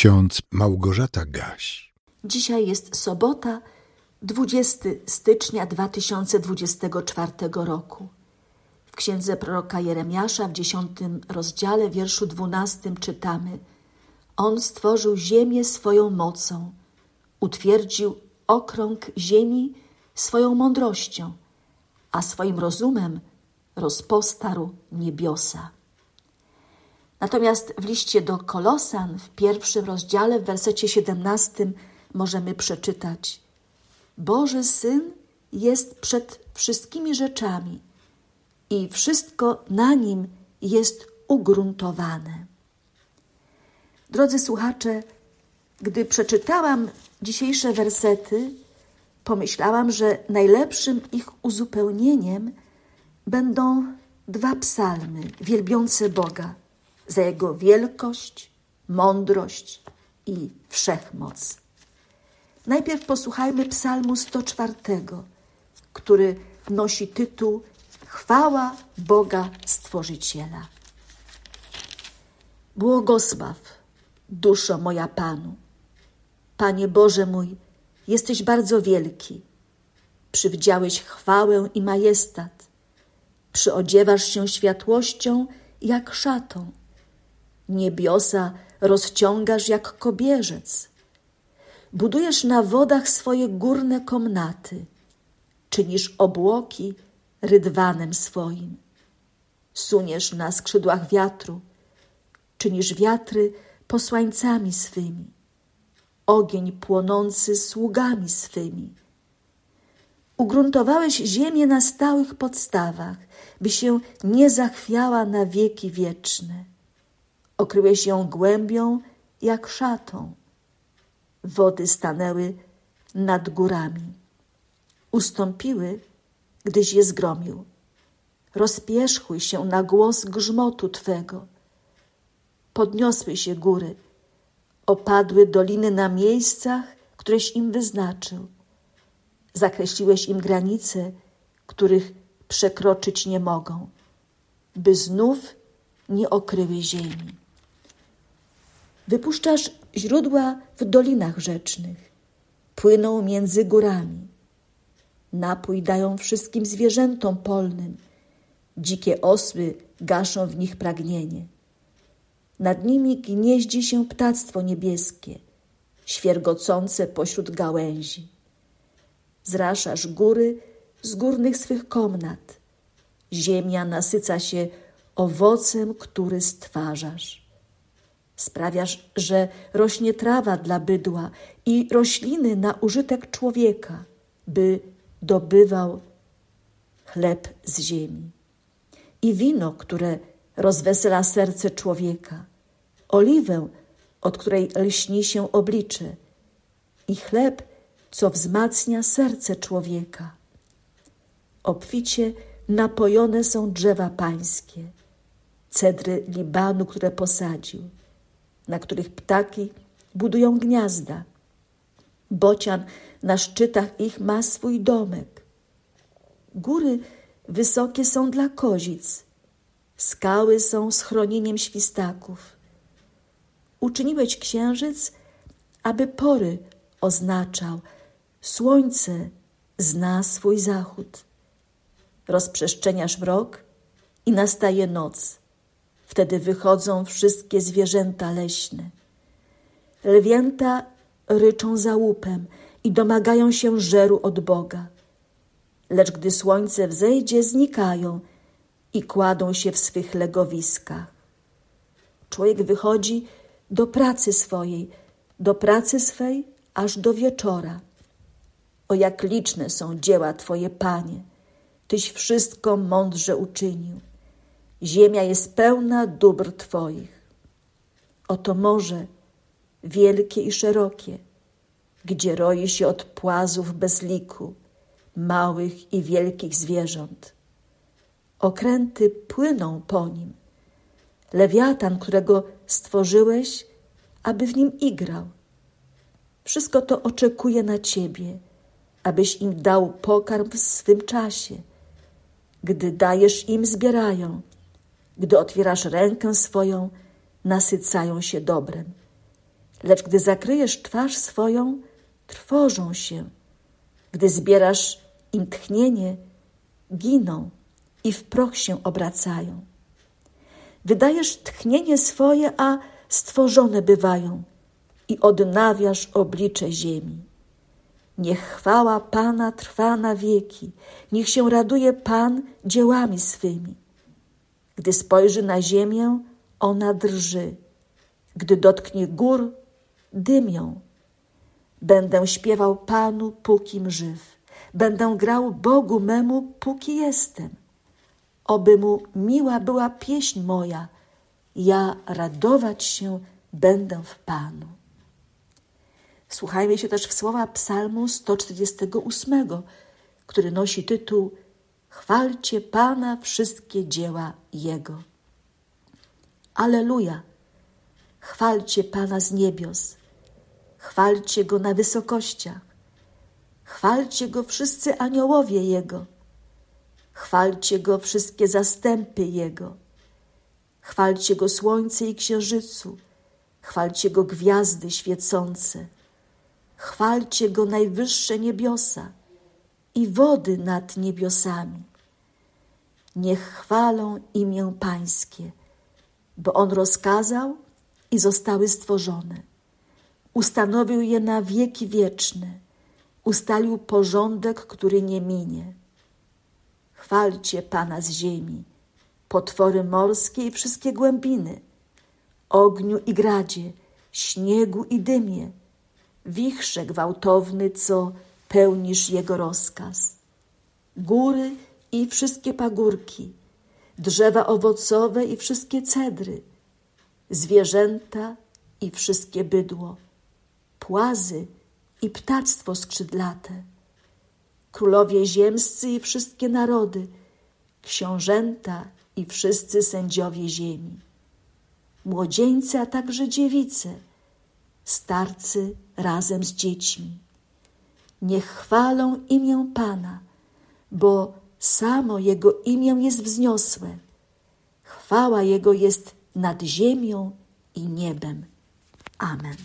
ksiądz Małgorzata Gaś. Dzisiaj jest sobota, 20 stycznia 2024 roku. W księdze proroka Jeremiasza w dziesiątym rozdziale, wierszu dwunastym czytamy: On stworzył ziemię swoją mocą, utwierdził okrąg ziemi swoją mądrością, a swoim rozumem rozpostarł niebiosa. Natomiast w liście do Kolosan w pierwszym rozdziale, w wersecie 17 możemy przeczytać: Boży Syn jest przed wszystkimi rzeczami i wszystko na nim jest ugruntowane. Drodzy słuchacze, gdy przeczytałam dzisiejsze wersety, pomyślałam, że najlepszym ich uzupełnieniem będą dwa psalmy wielbiące Boga za Jego wielkość, mądrość i wszechmoc. Najpierw posłuchajmy psalmu 104, który nosi tytuł Chwała Boga Stworzyciela. Błogosław, duszo moja Panu. Panie Boże mój, jesteś bardzo wielki. Przywdziałeś chwałę i majestat. Przyodziewasz się światłością jak szatą. Niebiosa rozciągasz jak kobierzec. Budujesz na wodach swoje górne komnaty. Czynisz obłoki rydwanem swoim. Suniesz na skrzydłach wiatru. Czynisz wiatry posłańcami swymi. Ogień płonący sługami swymi. Ugruntowałeś ziemię na stałych podstawach, by się nie zachwiała na wieki wieczne. Okryłeś ją głębią jak szatą. Wody stanęły nad górami. Ustąpiły, gdyś je zgromił. Rozpierzchły się na głos grzmotu Twego. Podniosły się góry, opadły doliny na miejscach, któreś im wyznaczył. Zakreśliłeś im granice, których przekroczyć nie mogą, by znów nie okryły ziemi. Wypuszczasz źródła w dolinach rzecznych, płyną między górami. Napój dają wszystkim zwierzętom polnym, dzikie osły gaszą w nich pragnienie. Nad nimi gnieździ się ptactwo niebieskie, świergocące pośród gałęzi. Zraszasz góry z górnych swych komnat. Ziemia nasyca się owocem, który stwarzasz. Sprawiasz, że rośnie trawa dla bydła i rośliny na użytek człowieka, by dobywał chleb z ziemi. I wino, które rozwesela serce człowieka, oliwę, od której lśni się oblicze, i chleb, co wzmacnia serce człowieka. Obficie napojone są drzewa pańskie, cedry Libanu, które posadził, na których ptaki budują gniazda. Bocian na szczytach ich ma swój domek. Góry wysokie są dla kozic, skały są schronieniem świstaków. Uczyniłeś księżyc, aby pory oznaczał, słońce zna swój zachód. Rozprzestrzeniasz mrok i nastaje noc. Wtedy wychodzą wszystkie zwierzęta leśne. Lwięta ryczą za łupem i domagają się żeru od Boga. Lecz gdy słońce wzejdzie, znikają i kładą się w swych legowiskach. Człowiek wychodzi do pracy swojej, do pracy swej aż do wieczora. O jak liczne są dzieła Twoje, Panie! Tyś wszystko mądrze uczynił. Ziemia jest pełna dóbr Twoich. Oto morze, wielkie i szerokie, gdzie roi się od płazów bez liku, małych i wielkich zwierząt. Okręty płyną po nim. Lewiatan, którego stworzyłeś, aby w nim igrał. Wszystko to oczekuje na Ciebie, abyś im dał pokarm w swym czasie. Gdy dajesz im, zbierają. Gdy otwierasz rękę swoją, nasycają się dobrem. lecz gdy zakryjesz twarz swoją, trwożą się. Gdy zbierasz im tchnienie, giną i w proch się obracają. Wydajesz tchnienie swoje, a stworzone bywają i odnawiasz oblicze ziemi. Niech chwała Pana trwa na wieki, niech się raduje Pan dziełami swymi. Gdy spojrzy na ziemię, ona drży, gdy dotknie gór, dymią. Będę śpiewał Panu, pókim żyw, będę grał Bogu memu, póki jestem. Oby mu miła była pieśń moja, ja radować się będę w Panu. Słuchajmy się też w słowa Psalmu 148, który nosi tytuł Chwalcie Pana wszystkie dzieła Jego. Aleluja! Chwalcie Pana z niebios, chwalcie Go na wysokościach, chwalcie Go wszyscy aniołowie Jego, chwalcie Go wszystkie zastępy Jego, chwalcie Go słońce i księżycu, chwalcie Go gwiazdy świecące, chwalcie Go najwyższe niebiosa i wody nad niebiosami. Niech chwalą imię Pańskie, bo On rozkazał i zostały stworzone. Ustanowił je na wieki wieczne, ustalił porządek, który nie minie. Chwalcie Pana z ziemi, potwory morskie i wszystkie głębiny, ogniu i gradzie, śniegu i dymie, wichrze gwałtowny, co pełnisz Jego rozkaz. Góry i wszystkie pagórki, drzewa owocowe i wszystkie cedry, zwierzęta i wszystkie bydło, płazy i ptactwo skrzydlate, królowie ziemscy i wszystkie narody, książęta i wszyscy sędziowie ziemi, młodzieńcy, a także dziewice, starcy razem z dziećmi. Niech chwalą imię Pana, bo samo Jego imię jest wzniosłe. Chwała Jego jest nad ziemią i niebem. Amen.